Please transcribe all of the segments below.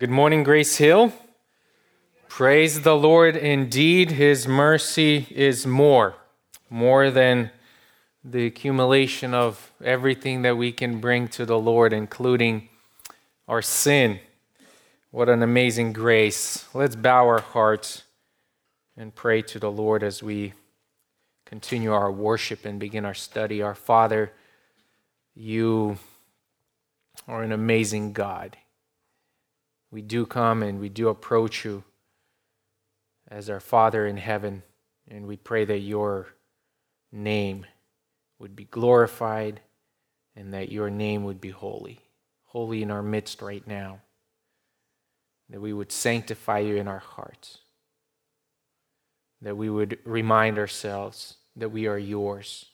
Good morning, Grace Hill. Praise the Lord. Indeed, His mercy is more, more than the accumulation of everything that we can bring to the Lord, including our sin. What an amazing grace. Let's bow our hearts and pray to the Lord as we continue our worship and begin our study. Our Father, you are an amazing God we do come and we do approach you as our Father in heaven, and we pray that your name would be glorified and that your name would be holy, holy in our midst right now, that we would sanctify you in our hearts, that we would remind ourselves that we are yours,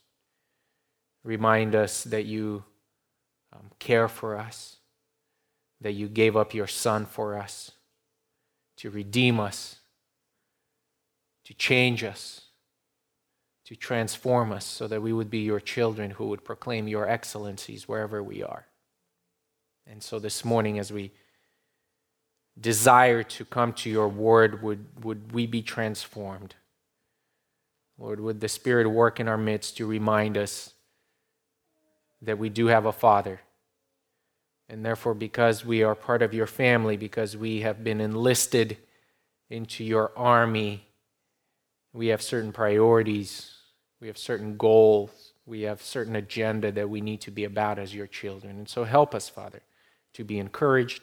remind us that you um, care for us that you gave up your Son for us to redeem us, to change us, to transform us so that we would be your children who would proclaim your excellencies wherever we are. And so this morning, as we desire to come to your word, would, would we be transformed? Lord, would the Spirit work in our midst to remind us that we do have a Father and therefore, because we are part of your family, because we have been enlisted into your army, we have certain priorities, we have certain goals, we have certain agenda that we need to be about as your children. And so help us, Father, to be encouraged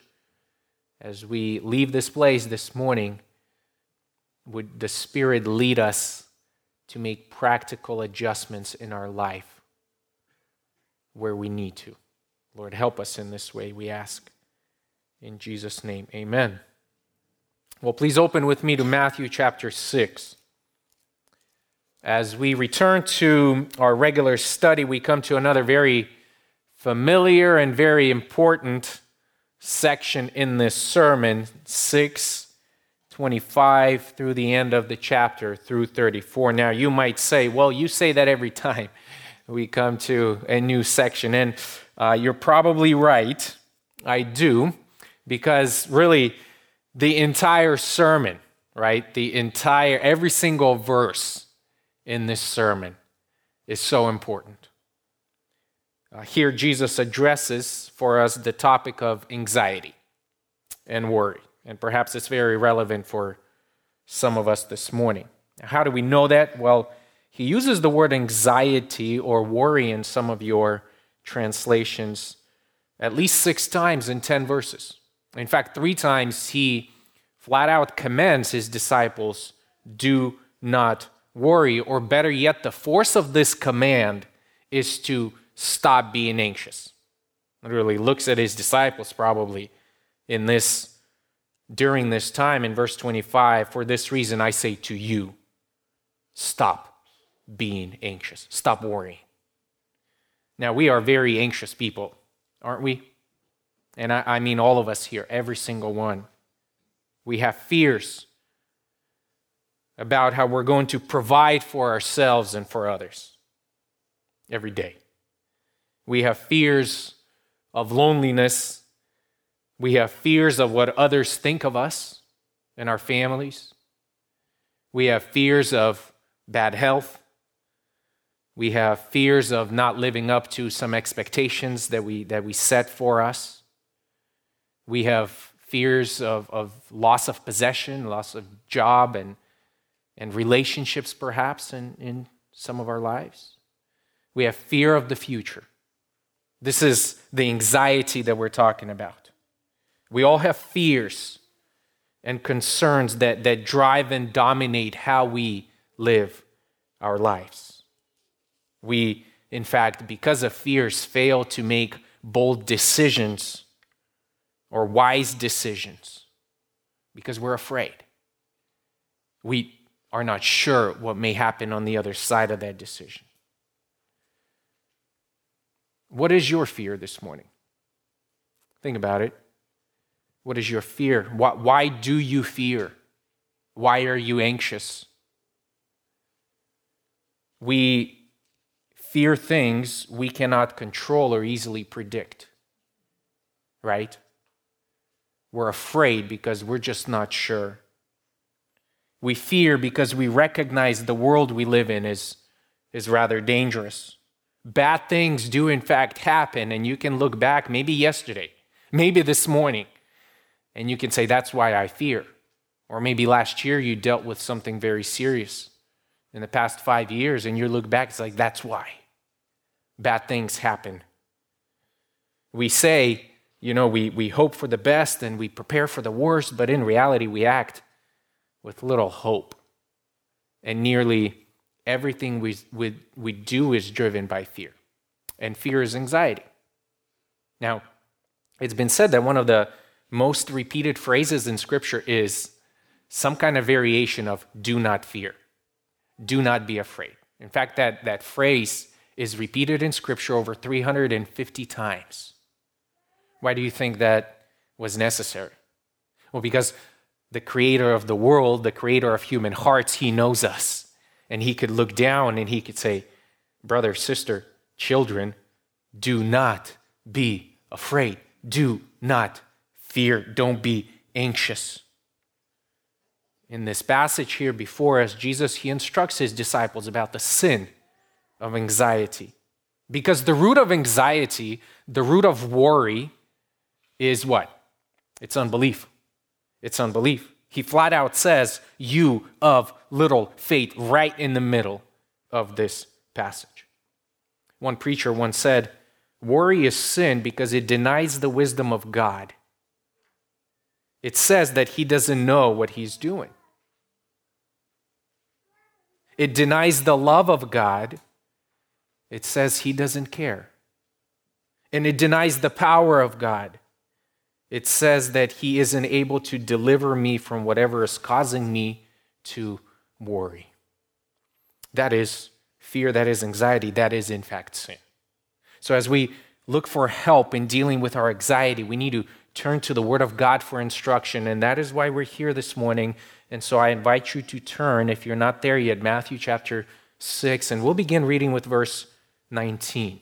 as we leave this place this morning. Would the Spirit lead us to make practical adjustments in our life where we need to? Lord, help us in this way, we ask. In Jesus' name, amen. Well, please open with me to Matthew chapter 6. As we return to our regular study, we come to another very familiar and very important section in this sermon 6 25 through the end of the chapter through 34. Now, you might say, well, you say that every time we come to a new section. And uh, you're probably right. I do, because really, the entire sermon, right? The entire, every single verse in this sermon is so important. Uh, here, Jesus addresses for us the topic of anxiety and worry. And perhaps it's very relevant for some of us this morning. How do we know that? Well, he uses the word anxiety or worry in some of your translations at least six times in 10 verses. In fact, three times he flat out commands his disciples do not worry, or better yet, the force of this command is to stop being anxious. Literally looks at his disciples probably in this during this time in verse 25 for this reason I say to you stop being anxious stop worrying now, we are very anxious people, aren't we? And I, I, mean all of us here, every single one. We have fears about how we're going to provide for ourselves and for others every day. We have fears of loneliness. We have fears of what others think of us and our families. We have fears of bad health. We have fears of not living up to some expectations that we, that we set for us. We have fears of, of loss of possession, loss of job, and, and relationships, perhaps, in, in some of our lives. We have fear of the future. This is the anxiety that we're talking about. We all have fears and concerns that, that drive and dominate how we live our lives. We, in fact, because of fears, fail to make bold decisions or wise decisions because we're afraid. We are not sure what may happen on the other side of that decision. What is your fear this morning? Think about it. What is your fear? Why, do you fear? Why are you anxious? We fear things we cannot control or easily predict. Right? we're afraid because we're just not sure. We fear because we recognize the world we live in is, is rather dangerous. Bad things do, in fact, happen, and you can look back maybe yesterday, maybe this morning, and you can say, That's why I fear. Or maybe last year you dealt with something very serious in the past five years, and you look back, it's like, That's why. Bad things happen. We say, you know, we, we hope for the best and we prepare for the worst, but in reality, we act with little hope. And nearly everything we, we, we do is driven by fear. And fear is anxiety. Now, it's been said that one of the most repeated phrases in Scripture is some kind of variation of do not fear, do not be afraid. In fact, that, that phrase is repeated in Scripture over 350 times. Why do you think that was necessary? Well, because the creator of the world, the creator of human hearts, he knows us. And he could look down and he could say, Brother, sister, children, do not be afraid. Do not fear. Don't be anxious. In this passage here before us, Jesus he instructs his disciples about the sin of anxiety. Because the root of anxiety, the root of worry, is what? It's unbelief. It's unbelief. He flat out says, You of little faith, right in the middle of this passage. One preacher once said, Worry is sin because it denies the wisdom of God. It says that he doesn't know what he's doing. It denies the love of God. It says he doesn't care. And it denies the power of God it says that he isn't able to deliver me from whatever is causing me to worry. That is fear, that is anxiety, that is in fact sin. So as we look for help in dealing with our anxiety, we need to turn to the Word of God for instruction, and that is why we're here this morning. And so I invite you to turn, if you're not there yet, Matthew chapter 6, and we'll begin reading with verse 19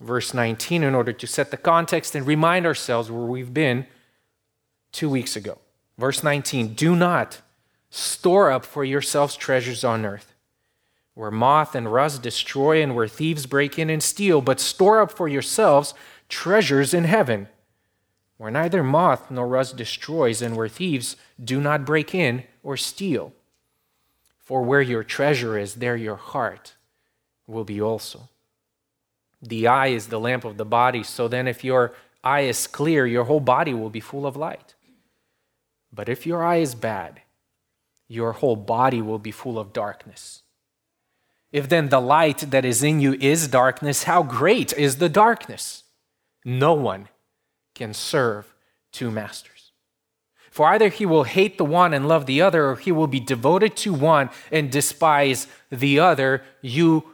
verse 19 in order to set the context and remind ourselves where we've been two weeks ago. Verse 19 Do not store up for yourselves treasures on earth, where moth and rust destroy and where thieves break in and steal, but store up for yourselves treasures in heaven, where neither moth nor rust destroys and where thieves do not break in or steal. For where your treasure is, there your heart will be also. The eye is the lamp of the body. So then, if your eye is clear, your whole body will be full of light. But if your eye is bad, your whole body will be full of darkness. If then the light that is in you is darkness, how great is the darkness? No one can serve two masters. For either he will hate the one and love the other, or he will be devoted to one and despise the other. You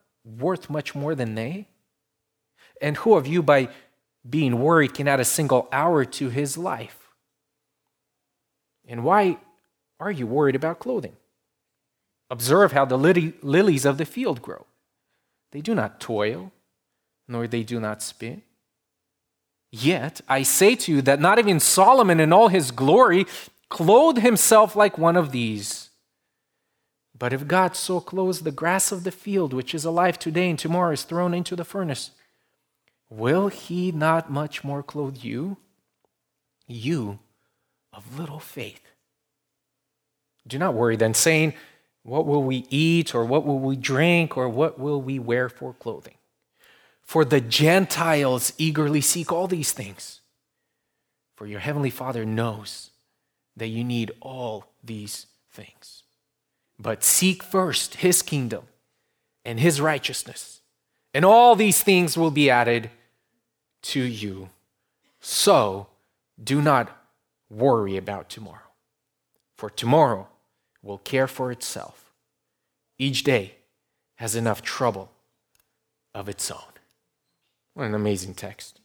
worth much more than they? And who of you, by being worried, can add a single hour to his life? And why are you worried about clothing? Observe how the lilies of the field grow. They do not toil, nor they do not spin. Yet I say to you that not even Solomon in all his glory clothed himself like one of these. But if God so clothes the grass of the field, which is alive today and tomorrow is thrown into the furnace, Will he not much more clothe you? You of little faith. Do not worry then, saying, What will we eat, or what will we drink, or what will we wear for clothing? For the Gentiles eagerly seek all these things. For your heavenly Father knows that you need all these things. But seek first his kingdom and his righteousness, and all these things will be added to you. So do not worry about tomorrow. For tomorrow will care for itself. Each day has enough trouble of its own. What an amazing text.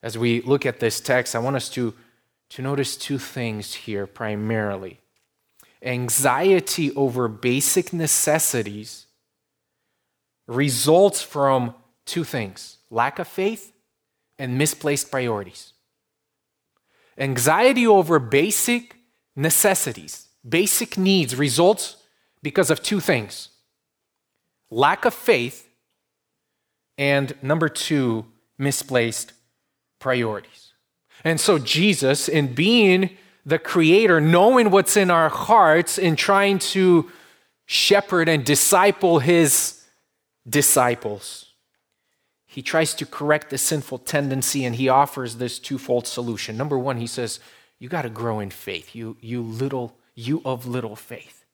As we look at this text, I want us to, to notice two things here primarily anxiety over basic necessities results from two things lack of faith and misplaced priorities. Anxiety over basic necessities, basic needs results because of two things lack of faith, and number two, misplaced priorities. And so, Jesus, in being the creator, knowing what's in our hearts, and trying to shepherd and disciple his disciples, he tries to correct the sinful tendency and he offers this twofold solution. Number one, he says, You got to grow in faith, you, you little, you of little faith.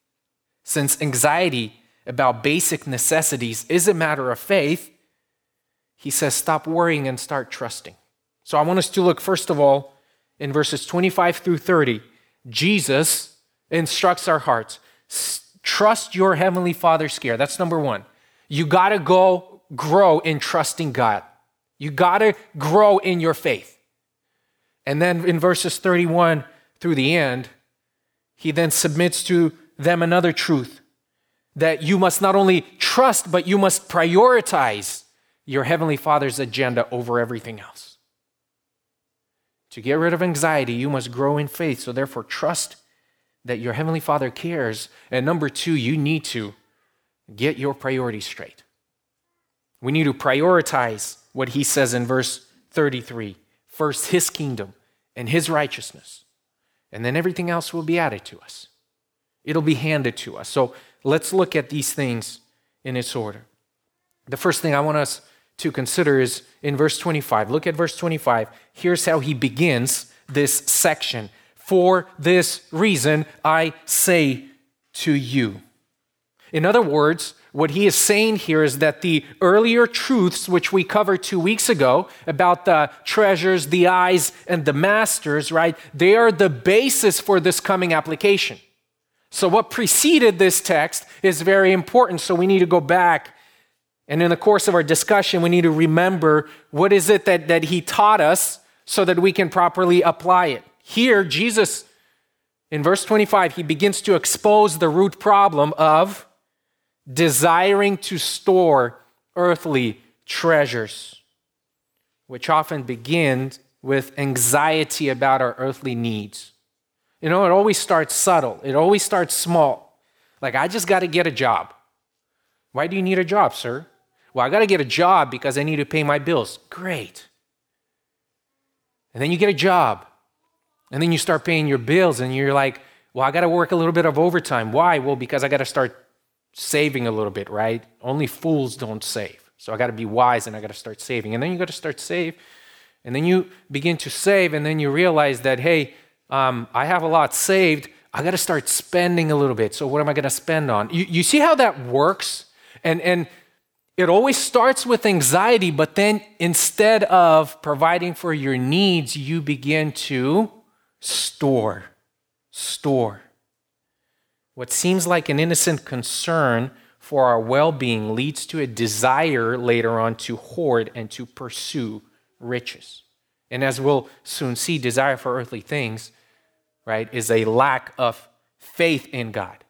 Since anxiety about basic necessities is a matter of faith, he says, Stop worrying and start trusting. So I want us to look, first of all, in verses 25 through 30. Jesus instructs our hearts trust your heavenly father's care. That's number one. You got to go grow in trusting God. You got to grow in your faith. And then in verses 31 through the end, he then submits to them another truth that you must not only trust, but you must prioritize your Heavenly Father's agenda over everything else. To get rid of anxiety, you must grow in faith. So, therefore, trust that your Heavenly Father cares. And number two, you need to get your priorities straight. We need to prioritize what He says in verse 33 first, His kingdom and His righteousness. And then everything else will be added to us, it'll be handed to us. So, let's look at these things in its order. The first thing I want us to consider is in verse 25. Look at verse 25. Here's how he begins this section. For this reason, I say to you. In other words, what he is saying here is that the earlier truths, which we covered two weeks ago about the treasures, the eyes, and the masters, right? They are the basis for this coming application. So, what preceded this text is very important. So, we need to go back. And in the course of our discussion, we need to remember what is it that, that he taught us so that we can properly apply it. Here, Jesus, in verse 25, he begins to expose the root problem of desiring to store earthly treasures, which often begins with anxiety about our earthly needs. You know, it always starts subtle, it always starts small. Like, I just got to get a job. Why do you need a job, sir? Well, I got to get a job because I need to pay my bills. Great. And then you get a job. And then you start paying your bills and you're like, well, I got to work a little bit of overtime. Why? Well, because I got to start saving a little bit, right? Only fools don't save. So I got to be wise and I got to start saving. And then you got to start save. And then you begin to save and then you realize that, hey, um, I have a lot saved. I got to start spending a little bit. So what am I going to spend on? You, you see how that works? And, and it always starts with anxiety, but then instead of providing for your needs, you begin to store. Store. What seems like an innocent concern for our well being leads to a desire later on to hoard and to pursue riches. And as we'll soon see, desire for earthly things right, is a lack of faith in God,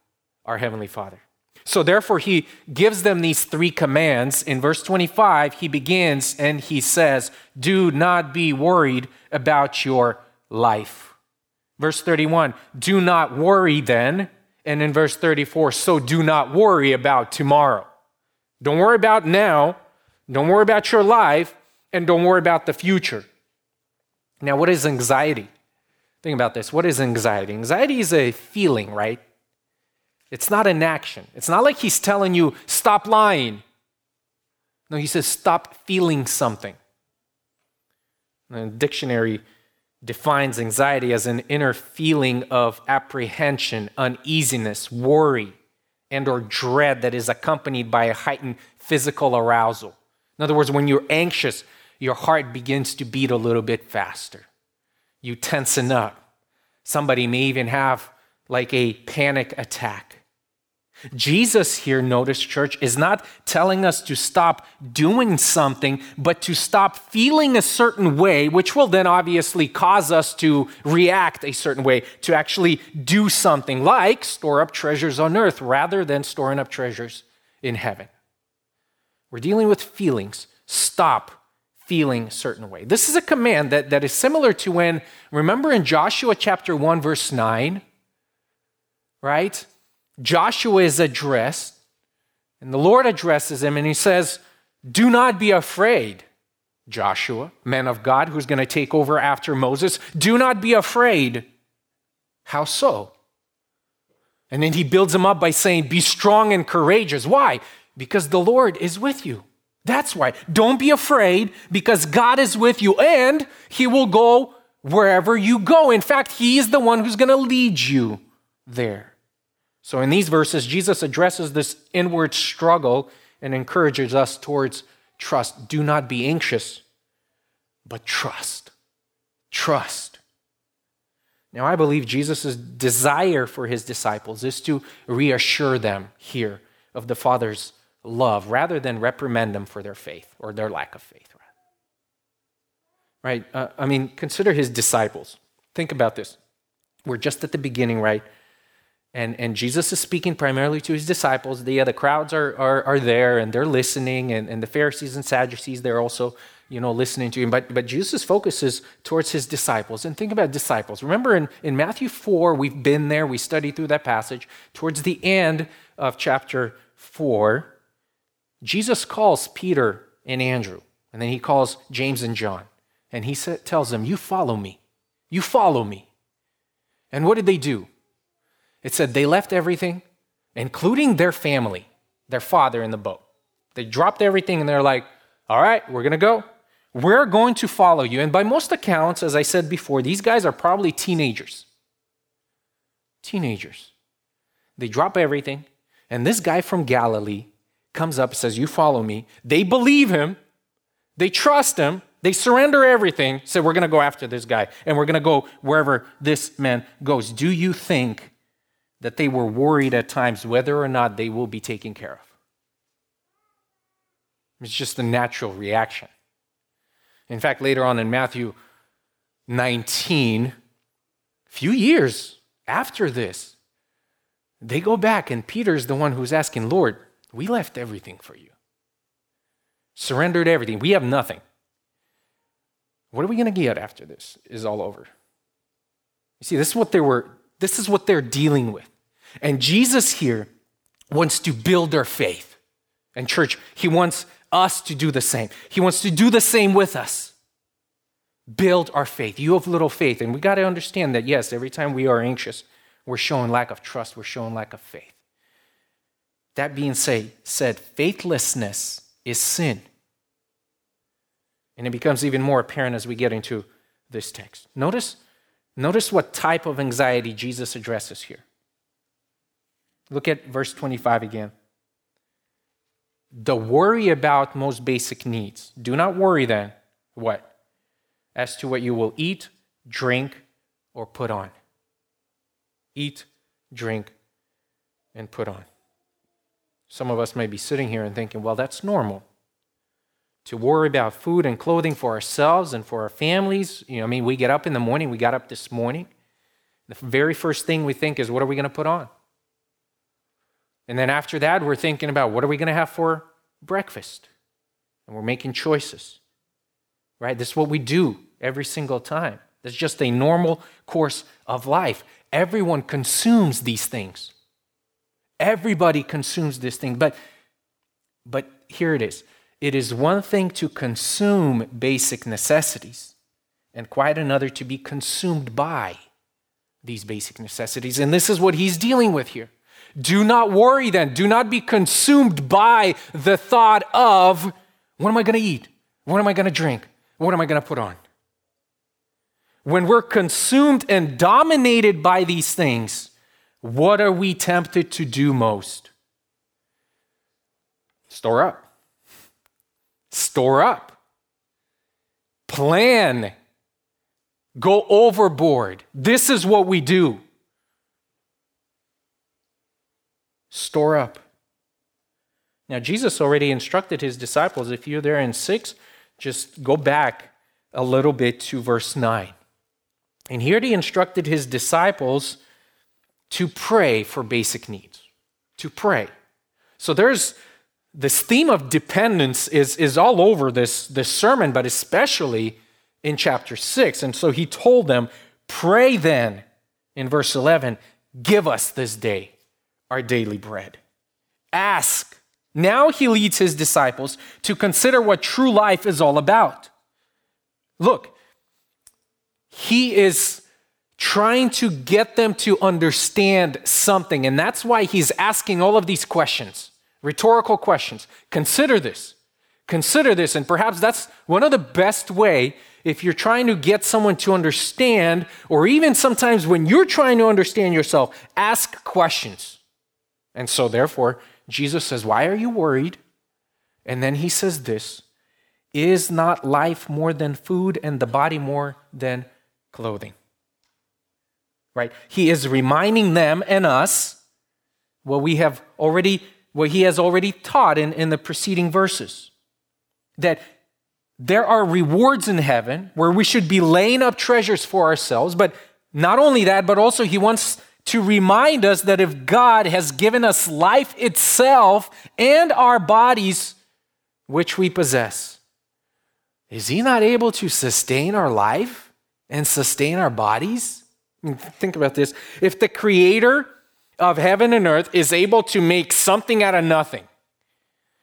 our Heavenly Father. So, therefore, he gives them these three commands. In verse 25, he begins and he says, Do not be worried about your life. Verse 31, do not worry then. And in verse 34, so do not worry about tomorrow. Don't worry about now. Don't worry about your life. And don't worry about the future. Now, what is anxiety? Think about this. What is anxiety? Anxiety is a feeling, right? It's not an action. It's not like he's telling you, stop lying. No, he says, stop feeling something. The dictionary defines anxiety as an inner feeling of apprehension, uneasiness, worry, and or dread that is accompanied by a heightened physical arousal. In other words, when you're anxious, your heart begins to beat a little bit faster. you tensen up. Somebody may even have like a panic attack. Jesus here, notice, church, is not telling us to stop doing something, but to stop feeling a certain way, which will then obviously cause us to react a certain way, to actually do something like store up treasures on earth rather than storing up treasures in heaven. We're dealing with feelings. Stop feeling a certain way. This is a command that, that is similar to when, remember in Joshua chapter 1, verse 9, right? Joshua is addressed, and the Lord addresses him, and he says, Do not be afraid, Joshua, man of God, who's going to take over after Moses. Do not be afraid. How so? And then he builds him up by saying, Be strong and courageous. Why? Because the Lord is with you. That's why. Don't be afraid because God is with you and he will go wherever you go. In fact, he is the one who's going to lead you there. So, in these verses, Jesus addresses this inward struggle and encourages us towards trust. Do not be anxious, but trust. Trust. Now, I believe Jesus' desire for his disciples is to reassure them here of the Father's love rather than reprimand them for their faith or their lack of faith. Right? Uh, I mean, consider his disciples. Think about this. We're just at the beginning, right? And, and Jesus is speaking primarily to his disciples. The, uh, the crowds are, are, are there and they're listening, and, and the Pharisees and Sadducees, they're also you know, listening to him. But, but Jesus' focus is towards his disciples. And think about disciples. Remember in, in Matthew 4, we've been there, we studied through that passage. Towards the end of chapter 4, Jesus calls Peter and Andrew, and then he calls James and John. And he sa- tells them, You follow me. You follow me. And what did they do? It said they left everything, including their family, their father in the boat. They dropped everything and they're like, all right, we're going to go. We're going to follow you. And by most accounts, as I said before, these guys are probably teenagers. Teenagers. They drop everything. And this guy from Galilee comes up and says, You follow me. They believe him. They trust him. They surrender everything. Say, We're going to go after this guy. And we're going to go wherever this man goes. Do you think that they were worried at times whether or not they will be taken care of. It's just a natural reaction. In fact, later on in Matthew 19, a few years after this, they go back, and Peter's the one who's asking, Lord, we left everything for you, surrendered everything. We have nothing. What are we going to get after this is all over? You see, this is what they were this is what they're dealing with. And Jesus here wants to build their faith. And, church, He wants us to do the same. He wants to do the same with us. Build our faith. You have little faith. And we got to understand that, yes, every time we are anxious, we're showing lack of trust, we're showing lack of faith. That being say, said, faithlessness is sin. And it becomes even more apparent as we get into this text. Notice Notice what type of anxiety Jesus addresses here. Look at verse 25 again. The worry about most basic needs. Do not worry then, what? As to what you will eat, drink, or put on. Eat, drink, and put on. Some of us may be sitting here and thinking, well, that's normal to worry about food and clothing for ourselves and for our families. You know, I mean, we get up in the morning, we got up this morning. The very first thing we think is, what are we going to put on? And then after that, we're thinking about what are we going to have for breakfast? And we're making choices, right? This is what we do every single time. That's just a normal course of life. Everyone consumes these things. Everybody consumes this thing. But, but here it is it is one thing to consume basic necessities, and quite another to be consumed by these basic necessities. And this is what he's dealing with here. Do not worry then. Do not be consumed by the thought of what am I going to eat? What am I going to drink? What am I going to put on? When we're consumed and dominated by these things, what are we tempted to do most? Store up store up, plan, go overboard. This is what we do. Store up. Now, Jesus already instructed his disciples. If you're there in 6, just go back a little bit to verse 9. And here he instructed his disciples to pray for basic needs, to pray. So there's this theme of dependence is, is all over this, this sermon, but especially in chapter 6. And so he told them, Pray then, in verse 11, give us this day our daily bread. Ask. Now he leads his disciples to consider what true life is all about. Look, he is trying to get them to understand something, and that's why he's asking all of these questions, rhetorical questions. Consider this. Consider this, and perhaps that's one of the best way if you're trying to get someone to understand, or even sometimes when you're trying to understand yourself, ask questions. And so, therefore, Jesus says, Why are you worried? And then he says this Is not life more than food and the body more than clothing? Right? He is reminding them and us what we have already, what he has already taught in, in the preceding verses. That there are rewards in heaven where we should be laying up treasures for ourselves, but not only that, but also he wants to remind us that if God has given us life itself and our bodies, which we possess, is He not able to sustain our life and sustain our bodies? I mean, think about this. If the Creator of heaven and earth is able to make something out of nothing,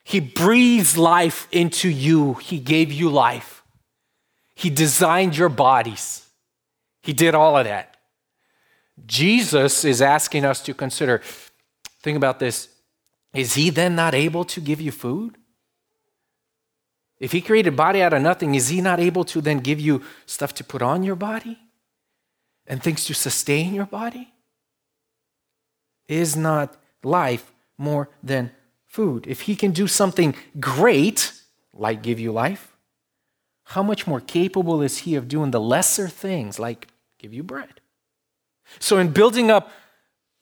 He breathes life into you, He gave you life, He designed your bodies, He did all of that. Jesus is asking us to consider think about this. Is he then not able to give you food? If he created body out of nothing, is he not able to then give you stuff to put on your body and things to sustain your body? Is not life more than food? If he can do something great, like give you life, how much more capable is he of doing the lesser things, like give you bread? So, in building up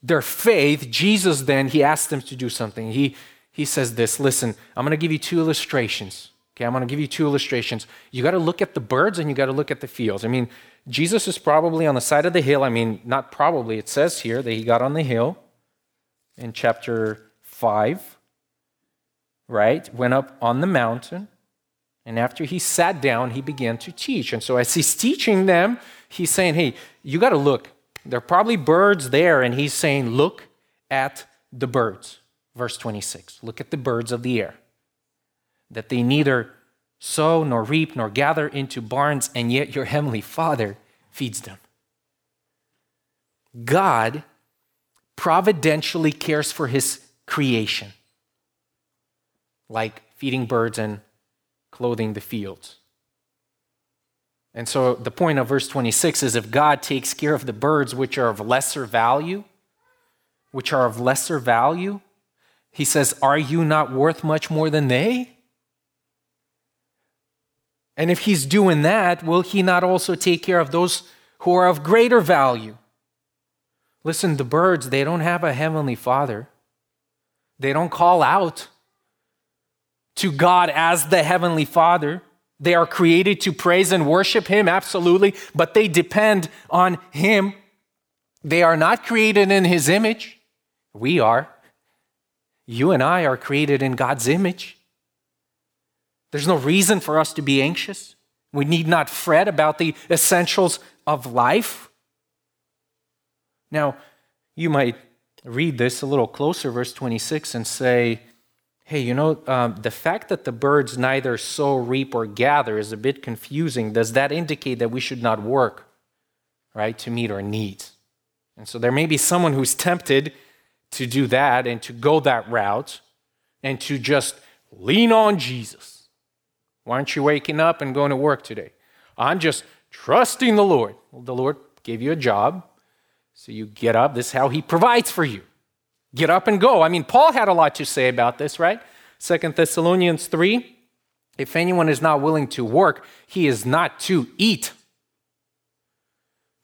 their faith, Jesus then, he asked them to do something. He, he says this listen, I'm going to give you two illustrations. Okay, I'm going to give you two illustrations. You got to look at the birds and you got to look at the fields. I mean, Jesus is probably on the side of the hill. I mean, not probably, it says here that he got on the hill in chapter 5, right? Went up on the mountain. And after he sat down, he began to teach. And so, as he's teaching them, he's saying, Hey, you got to look. There are probably birds there, and he's saying, Look at the birds. Verse 26 Look at the birds of the air, that they neither sow nor reap nor gather into barns, and yet your heavenly Father feeds them. God providentially cares for his creation, like feeding birds and clothing the fields. And so the point of verse 26 is if God takes care of the birds which are of lesser value, which are of lesser value, he says, Are you not worth much more than they? And if he's doing that, will he not also take care of those who are of greater value? Listen, the birds, they don't have a heavenly father. They don't call out to God as the heavenly father. They are created to praise and worship Him, absolutely, but they depend on Him. They are not created in His image. We are. You and I are created in God's image. There's no reason for us to be anxious. We need not fret about the essentials of life. Now, you might read this a little closer, verse 26, and say, Hey, you know, um, the fact that the birds neither sow, reap, or gather is a bit confusing. Does that indicate that we should not work, right, to meet our needs? And so there may be someone who's tempted to do that and to go that route and to just lean on Jesus. Why aren't you waking up and going to work today? I'm just trusting the Lord. Well, the Lord gave you a job, so you get up. This is how He provides for you. Get up and go. I mean, Paul had a lot to say about this, right? Second Thessalonians 3 If anyone is not willing to work, he is not to eat.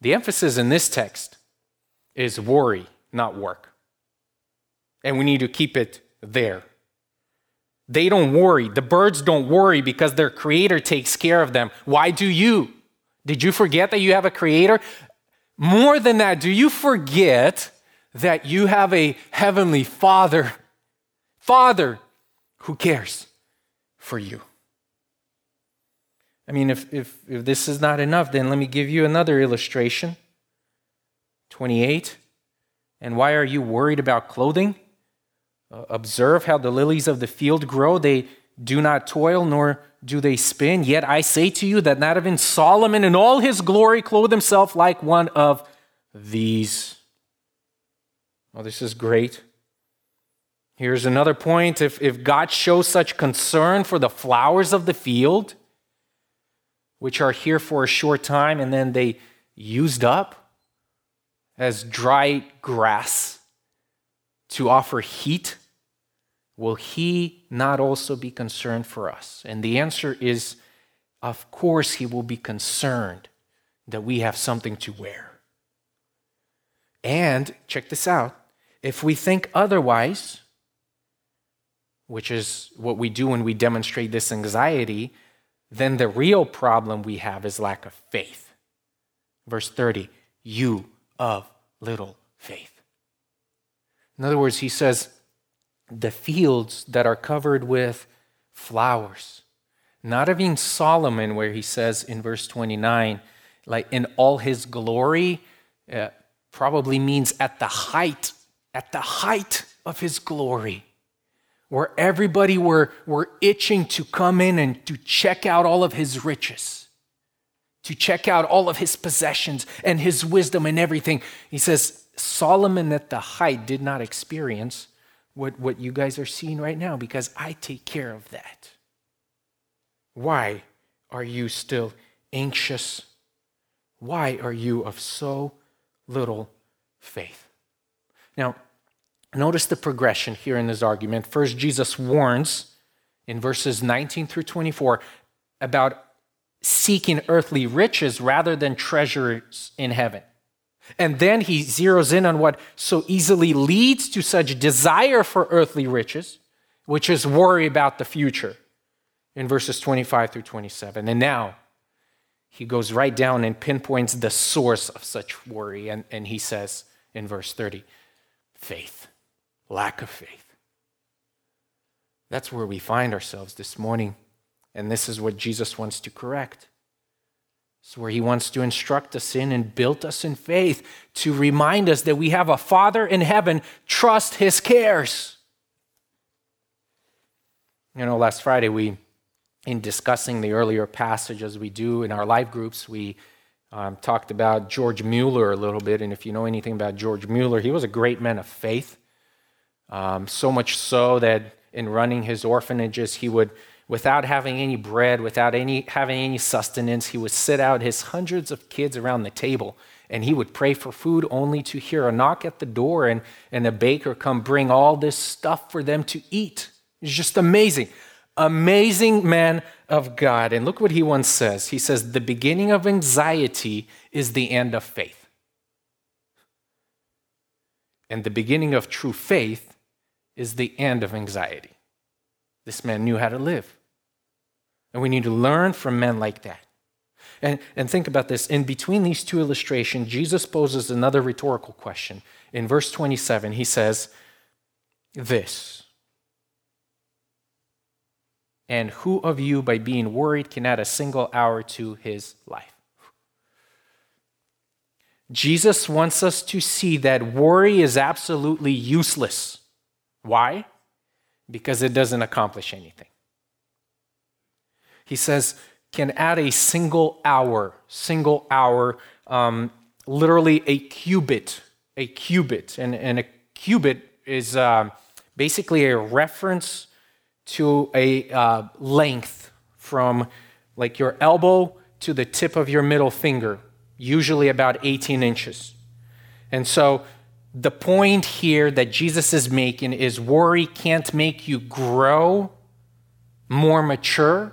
The emphasis in this text is worry, not work. And we need to keep it there. They don't worry. The birds don't worry because their creator takes care of them. Why do you? Did you forget that you have a creator? More than that, do you forget that you have a heavenly father? Father who cares for you. I mean, if, if, if this is not enough, then let me give you another illustration. 28. And why are you worried about clothing? Uh, observe how the lilies of the field grow. They do not toil, nor do they spin. Yet I say to you that not even Solomon in all his glory clothed himself like one of these. Oh, this is great. Here's another point. If, if God shows such concern for the flowers of the field, which are here for a short time and then they used up as dry grass to offer heat, will he not also be concerned for us? And the answer is, of course, he will be concerned that we have something to wear. And check this out if we think otherwise, which is what we do when we demonstrate this anxiety, then the real problem we have is lack of faith. Verse 30, you of little faith. In other words, he says, the fields that are covered with flowers. Not even Solomon, where he says in verse 29, like in all his glory, uh, probably means at the height, at the height of his glory where everybody were, were itching to come in and to check out all of his riches, to check out all of his possessions and his wisdom and everything. He says, Solomon at the height did not experience what, what you guys are seeing right now because I take care of that. Why are you still anxious? Why are you of so little faith? Now, Notice the progression here in this argument. First, Jesus warns in verses 19 through 24 about seeking earthly riches rather than treasures in heaven. And then he zeroes in on what so easily leads to such desire for earthly riches, which is worry about the future in verses 25 through 27. And now he goes right down and pinpoints the source of such worry. And, and he says in verse 30 faith lack of faith. That's where we find ourselves this morning. And this is what Jesus wants to correct. It's where he wants to instruct us in and build us in faith to remind us that we have a Father in heaven, trust his cares. You know, last Friday, we, in discussing the earlier passage as we do in our live groups, we um, talked about George Mueller a little bit. And if you know anything about George Mueller, he was a great man of faith. Um, so much so that in running his orphanages, he would, without having any bread, without any, having any sustenance, he would sit out his hundreds of kids around the table and he would pray for food only to hear a knock at the door and, and a baker come bring all this stuff for them to eat. It's just amazing. Amazing man of God. And look what he once says. He says, The beginning of anxiety is the end of faith. And the beginning of true faith is the end of anxiety. This man knew how to live. And we need to learn from men like that. And, and think about this. In between these two illustrations, Jesus poses another rhetorical question. In verse 27, he says, This. And who of you, by being worried, can add a single hour to his life? Jesus wants us to see that worry is absolutely useless. Why? Because it doesn't accomplish anything. He says, can add a single hour, single hour, um, literally a cubit, a cubit. And, and a cubit is uh, basically a reference to a uh, length from like your elbow to the tip of your middle finger, usually about 18 inches. And so the point here that Jesus is making is worry can't make you grow more mature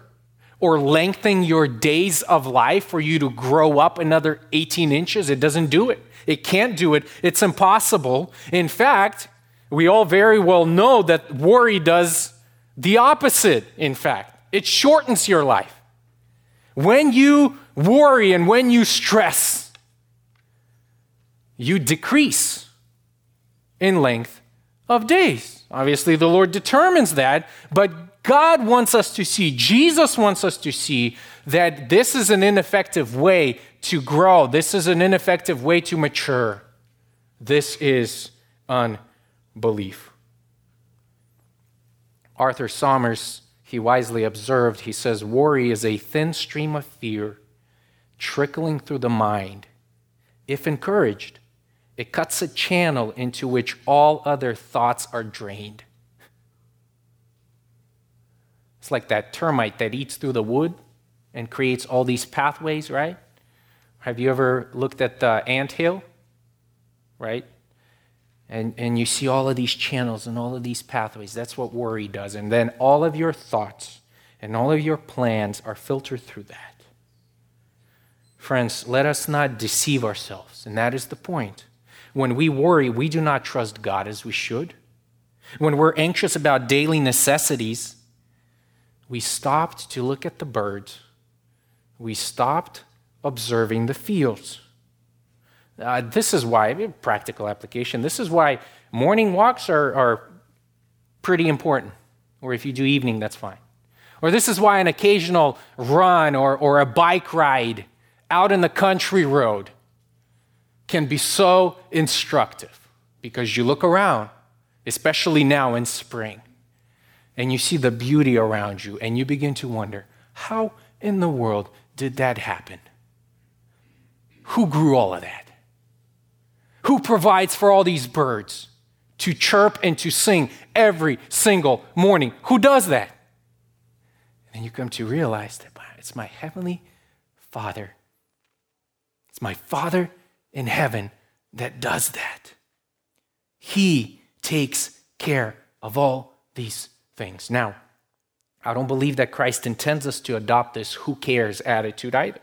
or lengthen your days of life for you to grow up another 18 inches. It doesn't do it. It can't do it. It's impossible. In fact, we all very well know that worry does the opposite, in fact. It shortens your life. When you worry and when you stress, you decrease in length of days. Obviously, the Lord determines that, but God wants us to see, Jesus wants us to see that this is an ineffective way to grow. This is an ineffective way to mature. This is unbelief. Arthur Somers, he wisely observed, he says, Worry is a thin stream of fear trickling through the mind. If encouraged, it cuts a channel into which all other thoughts are drained. It's like that termite that eats through the wood and creates all these pathways, right? Have you ever looked at the ant hill? Right? And, and you see all of these channels and all of these pathways. That's what worry does. And then all of your thoughts and all of your plans are filtered through that. Friends, let us not deceive ourselves. And that is the point. When we worry, we do not trust God as we should. When we're anxious about daily necessities, we stopped to look at the birds. We stopped observing the fields. Uh, this is why, practical application, this is why morning walks are, are pretty important. Or if you do evening, that's fine. Or this is why an occasional run or, or a bike ride out in the country road can be so instructive because you look around, especially now in spring, and you see the beauty around you, and you begin to wonder how in the world did that happen? Who grew all of that? Who provides for all these birds to chirp and to sing every single morning? Who does that? And you come to realize that it's my heavenly Father. It's my Father in heaven that does that. He takes care of all these things. Now, I don't believe that Christ intends us to adopt this who cares attitude either.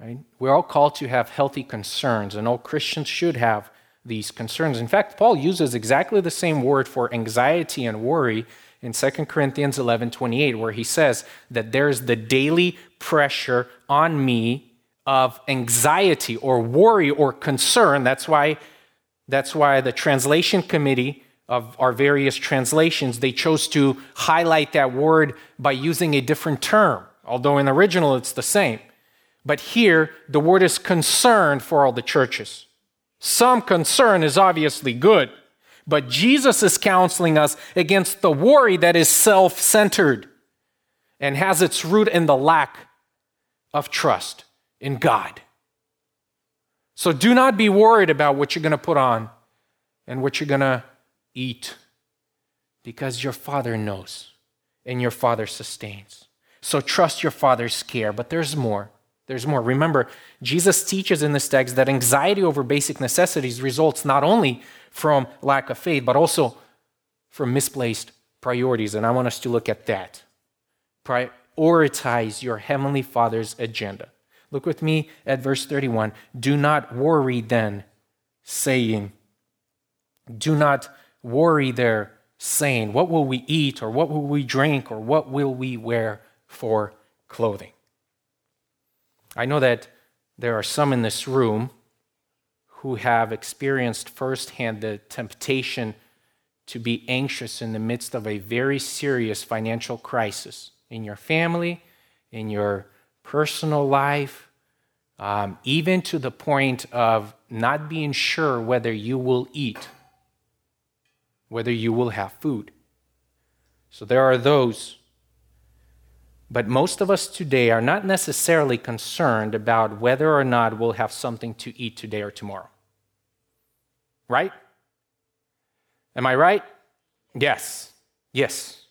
Right? We're all called to have healthy concerns, and all Christians should have these concerns. In fact, Paul uses exactly the same word for anxiety and worry in 2 Corinthians 11 28, where he says that there's the daily pressure on me of anxiety or worry or concern. That's why, that's why the translation committee of our various translations, they chose to highlight that word by using a different term, although in the original it's the same. But here, the word is concern for all the churches. Some concern is obviously good, but Jesus is counseling us against the worry that is self centered and has its root in the lack of trust in God. So do not be worried about what you're going to put on and what you're going to eat because your Father knows and your Father sustains. So trust your Father's care, but there's more. There's more. Remember, Jesus teaches in this text that anxiety over basic necessities results not only from lack of faith, but also from misplaced priorities. And I want us to look at that. Prioritize your Heavenly Father's agenda. Look with me at verse 31. Do not worry then, saying, Do not worry there, saying, What will we eat, or what will we drink, or what will we wear for clothing? I know that there are some in this room who have experienced firsthand the temptation to be anxious in the midst of a very serious financial crisis in your family, in your personal life, um, even to the point of not being sure whether you will eat, whether you will have food. So there are those. But most of us today are not necessarily concerned about whether or not we'll have something to eat today or tomorrow. Right? Am I right? Yes. Yes.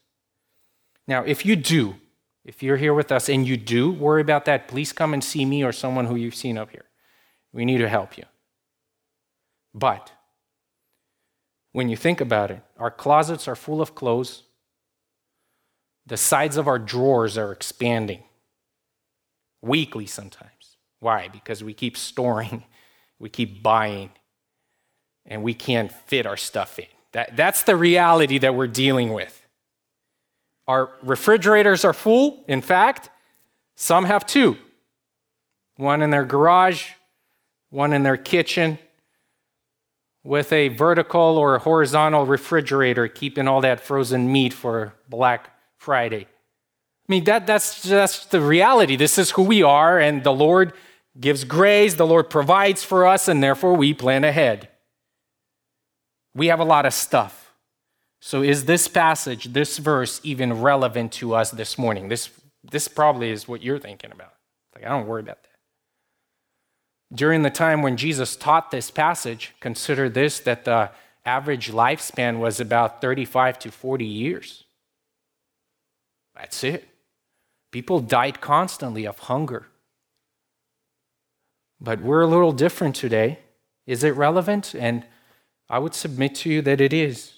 Now, if you do, if you're here with us and you do worry about that, please come and see me or someone who you've seen up here. We need to help you. But when you think about it, our closets are full of clothes, the sides of our drawers are expanding weekly sometimes. Why? Because we keep storing, we keep buying, and we can't fit our stuff in. That, that's the reality that we're dealing with. Our refrigerators are full. In fact, some have two one in their garage, one in their kitchen, with a vertical or horizontal refrigerator, keeping all that frozen meat for Black Friday. I mean, that, that's just the reality. This is who we are, and the Lord gives grace, the Lord provides for us, and therefore we plan ahead. We have a lot of stuff. So, is this passage, this verse, even relevant to us this morning? This, this probably is what you're thinking about. Like, I don't worry about that. During the time when Jesus taught this passage, consider this that the average lifespan was about 35 to 40 years. That's it. People died constantly of hunger. But we're a little different today. Is it relevant? And I would submit to you that it is.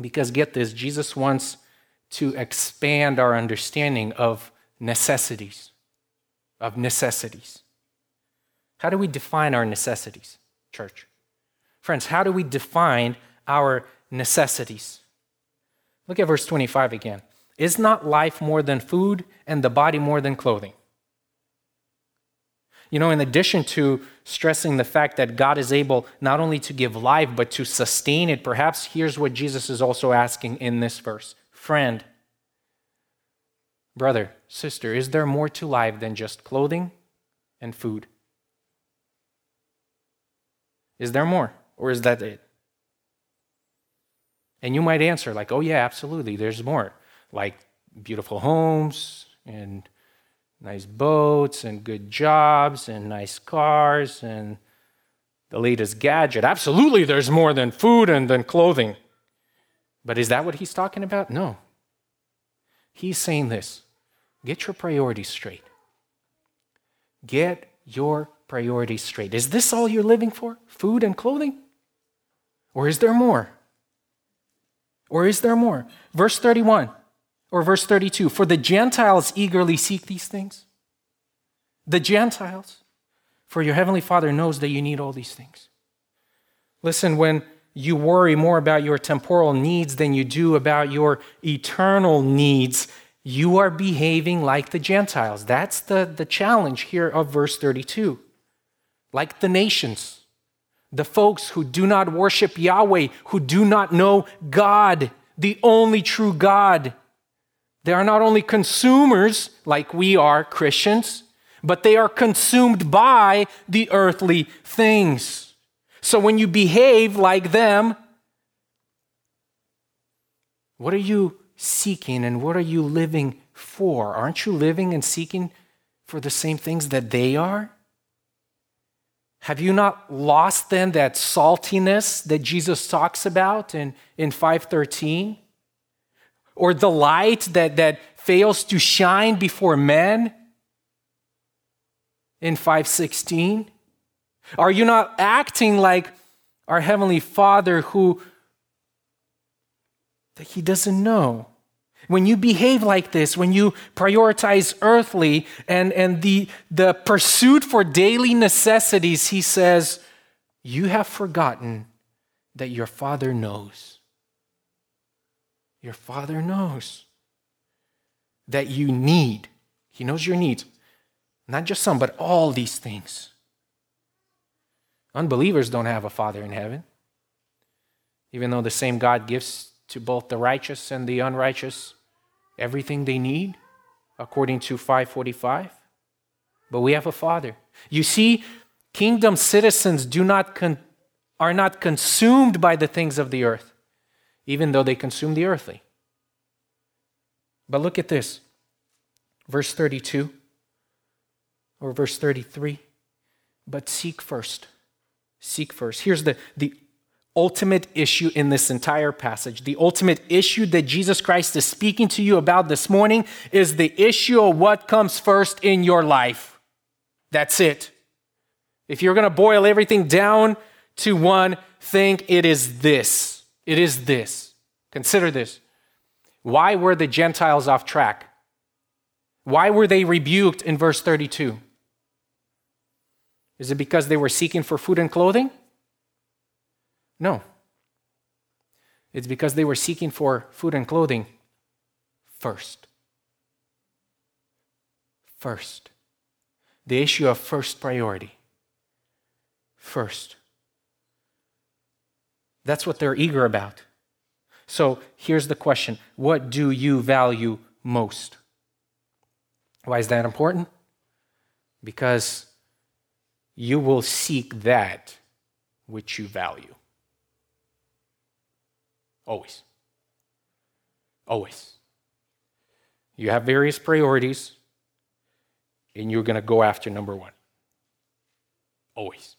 Because get this, Jesus wants to expand our understanding of necessities, of necessities. How do we define our necessities, church? Friends, how do we define our necessities? Look at verse 25 again. Is not life more than food and the body more than clothing? You know, in addition to stressing the fact that God is able not only to give life, but to sustain it, perhaps here's what Jesus is also asking in this verse Friend, brother, sister, is there more to life than just clothing and food? Is there more? Or is that it? And you might answer, like, oh, yeah, absolutely, there's more. Like beautiful homes and nice boats and good jobs and nice cars and the latest gadget. Absolutely, there's more than food and than clothing. But is that what he's talking about? No. He's saying this get your priorities straight. Get your priorities straight. Is this all you're living for? Food and clothing? Or is there more? Or is there more? Verse 31 or verse 32 For the Gentiles eagerly seek these things. The Gentiles. For your heavenly Father knows that you need all these things. Listen, when you worry more about your temporal needs than you do about your eternal needs, you are behaving like the Gentiles. That's the, the challenge here of verse 32 like the nations, the folks who do not worship Yahweh, who do not know God, the only true God. They are not only consumers like we are Christians, but they are consumed by the earthly things. So when you behave like them, what are you seeking and what are you living for? Aren't you living and seeking for the same things that they are? Have you not lost then that saltiness that Jesus talks about in, in 513? Or the light that, that fails to shine before men in 516? Are you not acting like our Heavenly Father who that He doesn't know? When you behave like this, when you prioritize earthly and, and the, the pursuit for daily necessities, he says, You have forgotten that your Father knows. Your Father knows that you need. He knows your needs. Not just some, but all these things. Unbelievers don't have a Father in heaven, even though the same God gives to both the righteous and the unrighteous everything they need according to 545 but we have a father. You see kingdom citizens do not con- are not consumed by the things of the earth even though they consume the earthly. But look at this. Verse 32 or verse 33 but seek first. Seek first. Here's the the ultimate issue in this entire passage. The ultimate issue that Jesus Christ is speaking to you about this morning is the issue of what comes first in your life. That's it. If you're going to boil everything down to one thing, it is this. It is this. Consider this. Why were the Gentiles off track? Why were they rebuked in verse 32? Is it because they were seeking for food and clothing? No. It's because they were seeking for food and clothing first. First. The issue of first priority. First. That's what they're eager about. So here's the question What do you value most? Why is that important? Because you will seek that which you value. Always. Always. You have various priorities, and you're going to go after number one. Always.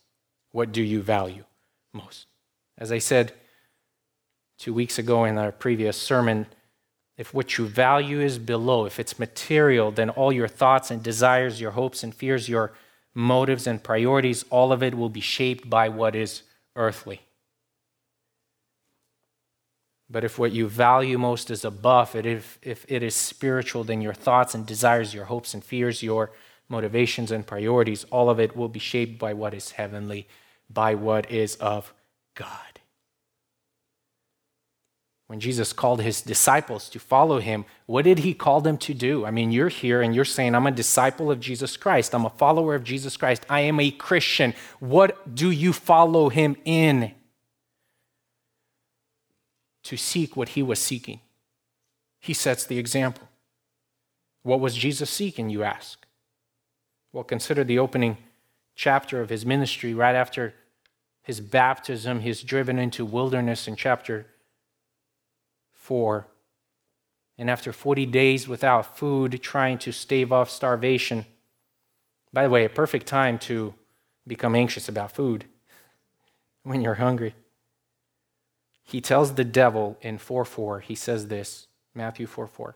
What do you value most? As I said two weeks ago in our previous sermon, if what you value is below, if it's material, then all your thoughts and desires, your hopes and fears, your motives and priorities, all of it will be shaped by what is earthly. But if what you value most is above, if, if it is spiritual, then your thoughts and desires, your hopes and fears, your motivations and priorities, all of it will be shaped by what is heavenly, by what is of God. When Jesus called his disciples to follow him, what did he call them to do? I mean, you're here and you're saying, I'm a disciple of Jesus Christ. I'm a follower of Jesus Christ. I am a Christian. What do you follow him in? To seek what he was seeking. He sets the example. What was Jesus seeking, you ask? Well, consider the opening chapter of his ministry right after his baptism. He's driven into wilderness in chapter 4. And after 40 days without food, trying to stave off starvation. By the way, a perfect time to become anxious about food when you're hungry he tells the devil in 4 4, he says this Matthew 4 4.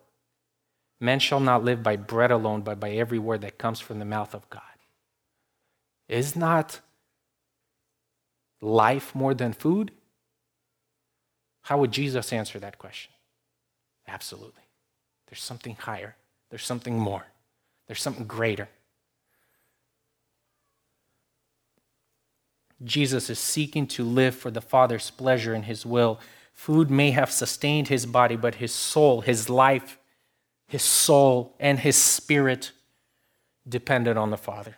Men shall not live by bread alone, but by every word that comes from the mouth of God. Is not life more than food? How would Jesus answer that question? Absolutely. There's something higher, there's something more, there's something greater. Jesus is seeking to live for the Father's pleasure and his will. Food may have sustained his body, but his soul, his life, his soul, and his spirit depended on the Father.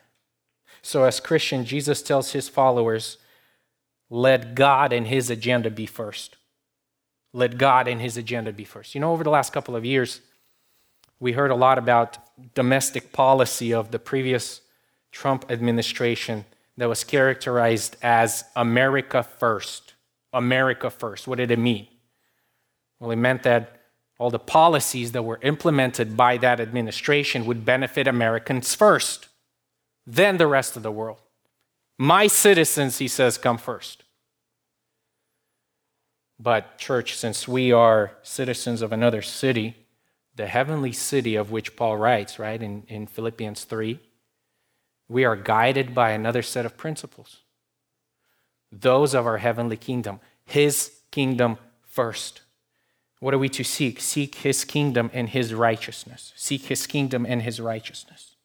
So, as Christian, Jesus tells his followers, let God and his agenda be first. Let God and his agenda be first. You know, over the last couple of years, we heard a lot about domestic policy of the previous Trump administration that was characterized as America First. America First. What did it mean? Well, it meant that all the policies that were implemented by that administration would benefit Americans first, then the rest of the world. My citizens, he says, come first. But, church, since we are citizens of another city, the heavenly city of which Paul writes, right, in, in Philippians 3, we are guided by another set of principles those of our heavenly kingdom, His kingdom first. What are we to seek? Seek His kingdom and His righteousness. Seek His kingdom and His righteousness.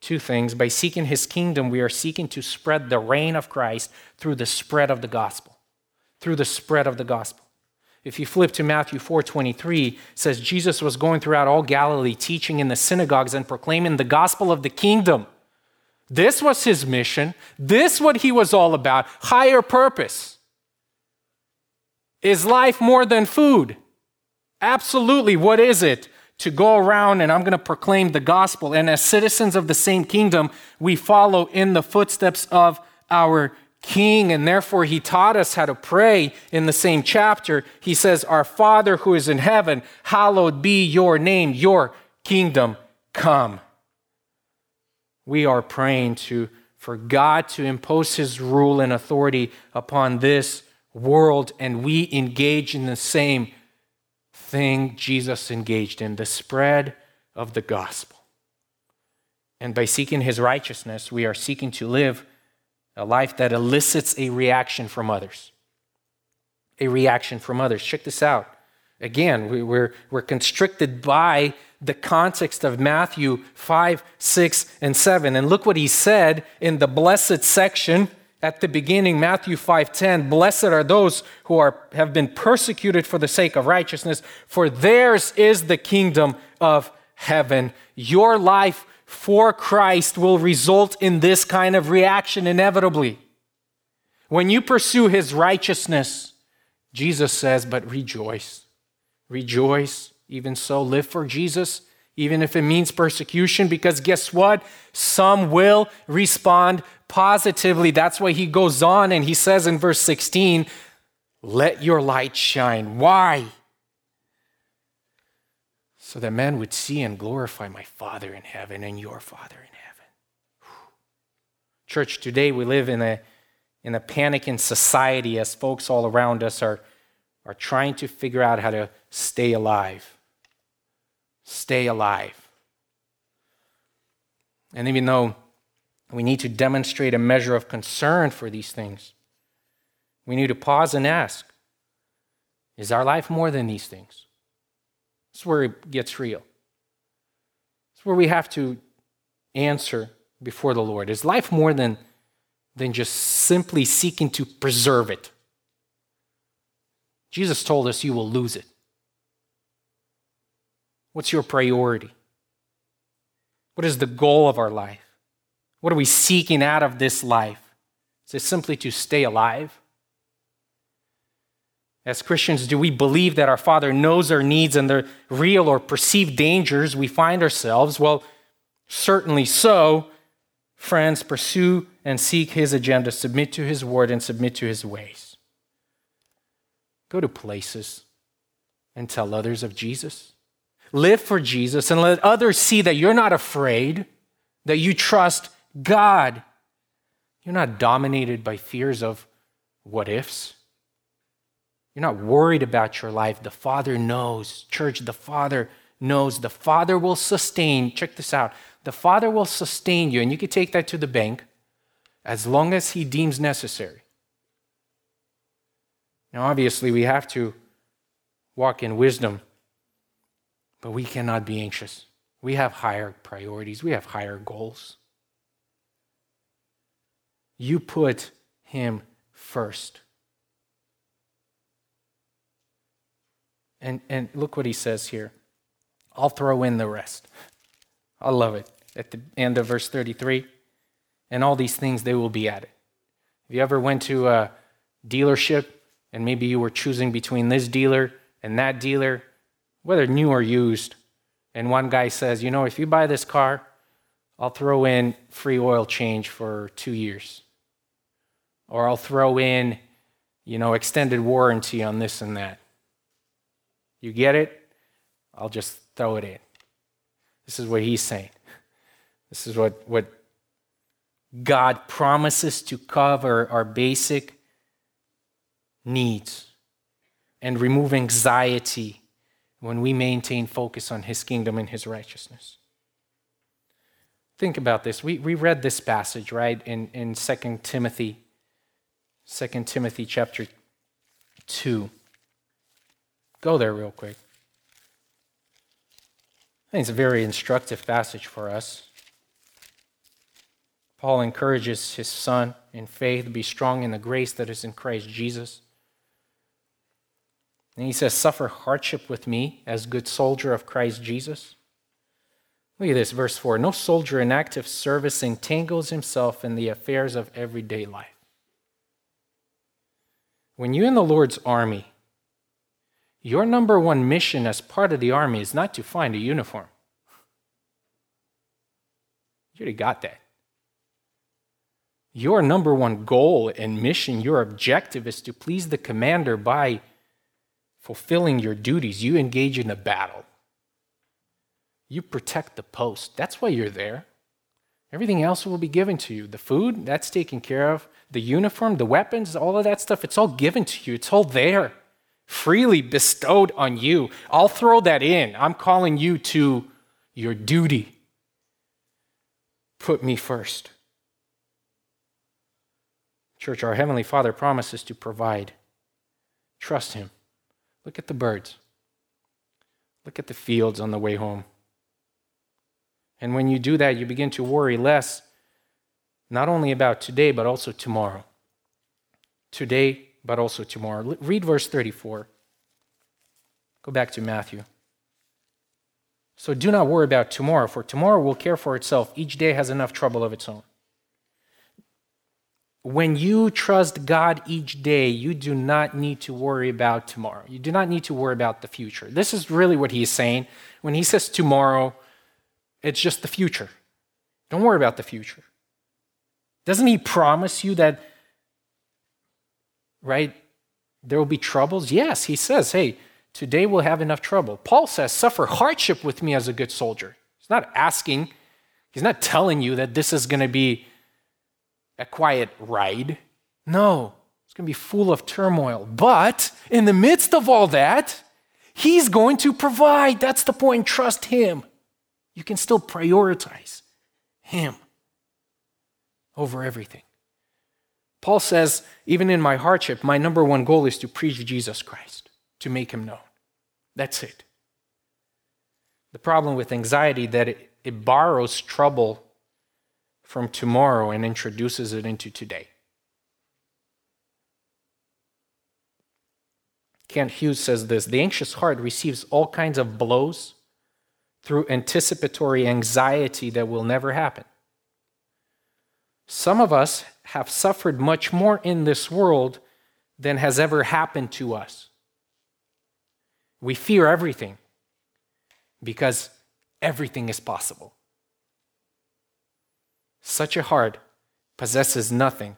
Two things. By seeking His kingdom, we are seeking to spread the reign of Christ through the spread of the gospel. Through the spread of the gospel. If you flip to Matthew 4:23, says Jesus was going throughout all Galilee, teaching in the synagogues and proclaiming the gospel of the kingdom this was his mission. This what he was all about. Higher purpose. Is life more than food? Absolutely. What is it? To go around and I'm going to proclaim the gospel. And as citizens of the same kingdom, we follow in the footsteps of our king. And therefore, he taught us how to pray in the same chapter. He says, Our Father who is in heaven, hallowed be your name, your kingdom come we are praying to, for God to impose his rule and authority upon this world, and we engage in the same thing Jesus engaged in the spread of the gospel. And by seeking his righteousness, we are seeking to live a life that elicits a reaction from others. A reaction from others. Check this out. Again, we, we're, we're constricted by the context of Matthew 5, 6, and 7. And look what he said in the blessed section at the beginning, Matthew 5:10, blessed are those who are, have been persecuted for the sake of righteousness, for theirs is the kingdom of heaven. Your life for Christ will result in this kind of reaction inevitably. When you pursue his righteousness, Jesus says, but rejoice. Rejoice. Even so, live for Jesus, even if it means persecution, because guess what? Some will respond positively. That's why he goes on and he says in verse 16, Let your light shine. Why? So that men would see and glorify my Father in heaven and your Father in heaven. Church, today we live in a, in a panic in society as folks all around us are, are trying to figure out how to stay alive. Stay alive. And even though we need to demonstrate a measure of concern for these things. We need to pause and ask Is our life more than these things? This is where it gets real. It's where we have to answer before the Lord. Is life more than, than just simply seeking to preserve it? Jesus told us you will lose it. What's your priority? What is the goal of our life? What are we seeking out of this life? Is it simply to stay alive? As Christians, do we believe that our Father knows our needs and the real or perceived dangers we find ourselves? Well, certainly so. Friends, pursue and seek His agenda, submit to His word, and submit to His ways. Go to places and tell others of Jesus. Live for Jesus and let others see that you're not afraid, that you trust God. You're not dominated by fears of what ifs. You're not worried about your life. The Father knows. Church, the Father knows. The Father will sustain. Check this out. The Father will sustain you, and you can take that to the bank as long as He deems necessary. Now, obviously, we have to walk in wisdom, but we cannot be anxious. We have higher priorities, we have higher goals. You put him first. And, and look what he says here. I'll throw in the rest. I love it. At the end of verse 33, and all these things they will be added. Have you ever went to a dealership and maybe you were choosing between this dealer and that dealer, whether new or used, and one guy says, you know, if you buy this car, I'll throw in free oil change for two years or I'll throw in, you know, extended warranty on this and that. You get it? I'll just throw it in. This is what he's saying. This is what, what God promises to cover our basic needs and remove anxiety when we maintain focus on his kingdom and his righteousness. Think about this. We, we read this passage, right, in, in 2 Timothy 2 Timothy chapter 2. Go there real quick. I think it's a very instructive passage for us. Paul encourages his son in faith to be strong in the grace that is in Christ Jesus. And he says, Suffer hardship with me as good soldier of Christ Jesus. Look at this, verse 4. No soldier in active service entangles himself in the affairs of everyday life when you're in the Lord's army, your number one mission as part of the army is not to find a uniform. You already got that. Your number one goal and mission, your objective is to please the commander by fulfilling your duties. You engage in a battle, you protect the post. That's why you're there. Everything else will be given to you. The food, that's taken care of the uniform, the weapons, all of that stuff, it's all given to you. It's all there, freely bestowed on you. I'll throw that in. I'm calling you to your duty. Put me first. Church, our Heavenly Father promises to provide. Trust Him. Look at the birds. Look at the fields on the way home. And when you do that, you begin to worry less, not only about today, but also tomorrow. Today, but also tomorrow. Read verse 34. Go back to Matthew. So do not worry about tomorrow, for tomorrow will care for itself. Each day has enough trouble of its own. When you trust God each day, you do not need to worry about tomorrow. You do not need to worry about the future. This is really what he's saying. When he says tomorrow, it's just the future. Don't worry about the future. Doesn't he promise you that, right, there will be troubles? Yes, he says, hey, today we'll have enough trouble. Paul says, suffer hardship with me as a good soldier. He's not asking, he's not telling you that this is going to be a quiet ride. No, it's going to be full of turmoil. But in the midst of all that, he's going to provide. That's the point. Trust him. You can still prioritize him over everything. Paul says, even in my hardship, my number one goal is to preach Jesus Christ, to make him known. That's it. The problem with anxiety that it, it borrows trouble from tomorrow and introduces it into today. Kent Hughes says this The anxious heart receives all kinds of blows through anticipatory anxiety that will never happen. Some of us have suffered much more in this world than has ever happened to us. We fear everything because everything is possible. Such a heart possesses nothing,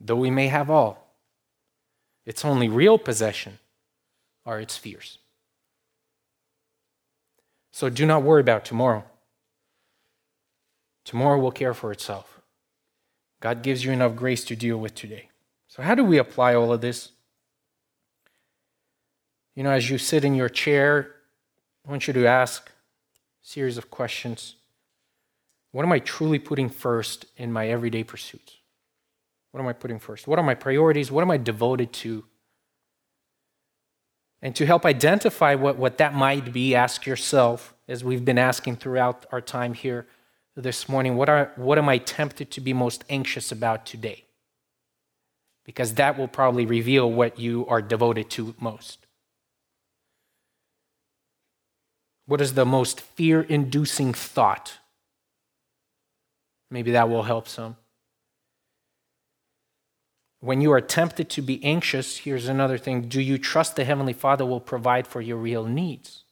though we may have all. Its only real possession are its fears. So do not worry about tomorrow. Tomorrow will care for itself. God gives you enough grace to deal with today. So, how do we apply all of this? You know, as you sit in your chair, I want you to ask a series of questions. What am I truly putting first in my everyday pursuits? What am I putting first? What are my priorities? What am I devoted to? And to help identify what, what that might be, ask yourself, as we've been asking throughout our time here this morning, what, are, what am I tempted to be most anxious about today? Because that will probably reveal what you are devoted to most. What is the most fear inducing thought? Maybe that will help some. When you are tempted to be anxious, here's another thing do you trust the Heavenly Father will provide for your real needs?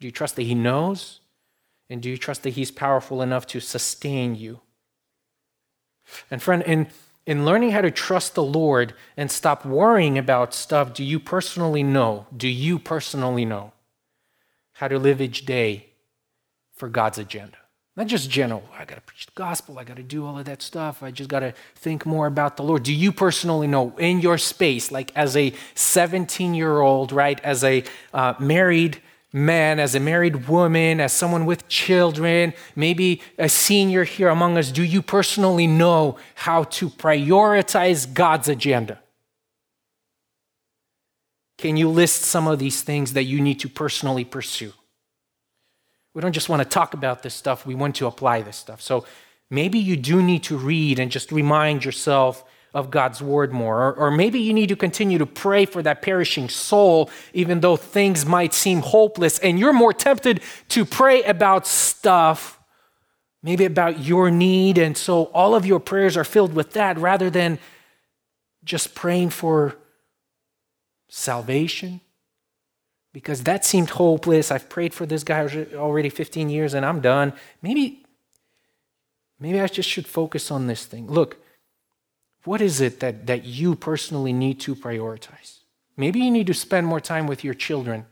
Do you trust that He knows? And do you trust that He's powerful enough to sustain you? And, friend, in, in learning how to trust the Lord and stop worrying about stuff, do you personally know? Do you personally know how to live each day for God's agenda? Not just general, I got to preach the gospel, I got to do all of that stuff, I just got to think more about the Lord. Do you personally know in your space, like as a 17 year old, right, as a uh, married man, as a married woman, as someone with children, maybe a senior here among us, do you personally know how to prioritize God's agenda? Can you list some of these things that you need to personally pursue? We don't just want to talk about this stuff, we want to apply this stuff. So maybe you do need to read and just remind yourself of God's word more. Or, or, maybe you need to continue to pray for that perishing soul, even though things might seem hopeless, and you're more tempted to pray about stuff, maybe about your need. And so all of your prayers are filled with that rather than just praying for salvation, because that seemed hopeless. I've prayed for this guy already 15 years and I'm done. Maybe, maybe I just should focus on this thing. Look, what is it that, that you personally need to prioritize? Maybe you need to spend more time with your children.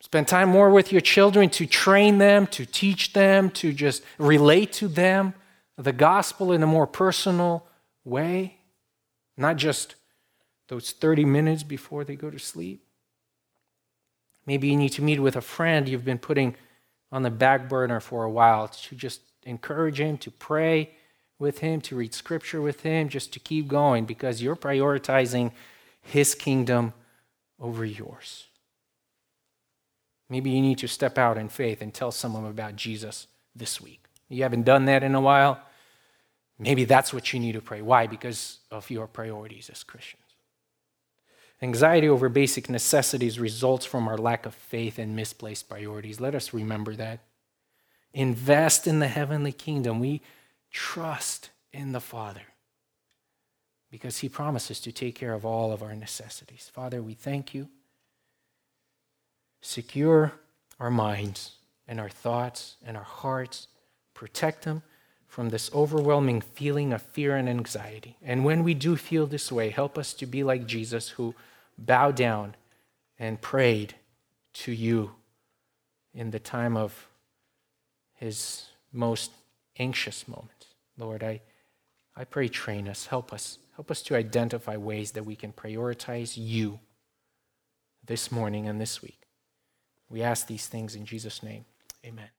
Spend time more with your children to train them, to teach them, to just relate to them the gospel in a more personal way, not just those 30 minutes before they go to sleep. Maybe you need to meet with a friend you've been putting on the back burner for a while to just encourage him, to pray with him, to read scripture with him, just to keep going because you're prioritizing his kingdom over yours. Maybe you need to step out in faith and tell someone about Jesus this week. You haven't done that in a while. Maybe that's what you need to pray. Why? Because of your priorities as Christians. Anxiety over basic necessities results from our lack of faith and misplaced priorities. Let us remember that. Invest in the heavenly kingdom. We trust in the Father because he promises to take care of all of our necessities. Father, we thank you. Secure our minds and our thoughts and our hearts, protect them from this overwhelming feeling of fear and anxiety. And when we do feel this way, help us to be like Jesus, who bowed down and prayed to you in the time of his most anxious moments. Lord, I, I pray, train us, help us, help us to identify ways that we can prioritize you this morning and this week. We ask these things in Jesus' name. Amen.